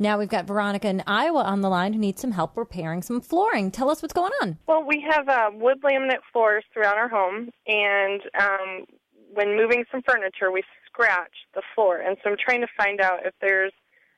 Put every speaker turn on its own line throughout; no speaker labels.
Now we've got Veronica in Iowa on the line who needs some help repairing some flooring. Tell us what's going on.
Well, we have uh, wood laminate floors throughout our home, and um, when moving some furniture, we scratch the floor. And so I'm trying to find out if there's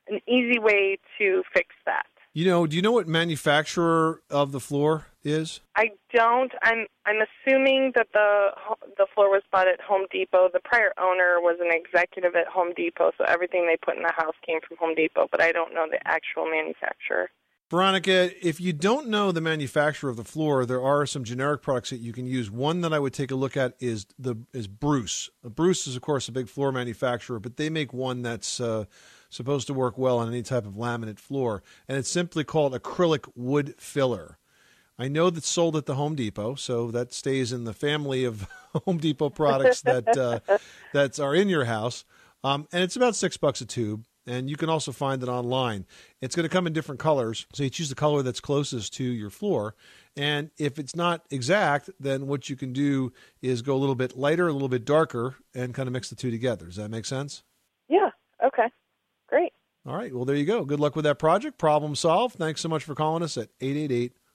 an easy way to fix that.
You know, do you know what manufacturer of the floor is?
I don't. I'm I'm assuming that the the floor was bought at Home Depot. The prior owner was an executive at Home Depot, so everything they put in the house came from Home Depot, but I don't know the actual manufacturer.
Veronica, if you don't know the manufacturer of the floor, there are some generic products that you can use. One that I would take a look at is the is Bruce. Bruce is of course a big floor manufacturer, but they make one that's uh, supposed to work well on any type of laminate floor, and it's simply called acrylic wood filler. I know that's sold at the Home Depot, so that stays in the family of Home Depot products that uh, that are in your house, um, and it's about six bucks a tube and you can also find it online. It's going to come in different colors, so you choose the color that's closest to your floor. And if it's not exact, then what you can do is go a little bit lighter, a little bit darker, and kind of mix the two together. Does that make sense?
Yeah. Okay. Great.
All right. Well, there you go. Good luck with that project. Problem solved. Thanks so much for calling us at 888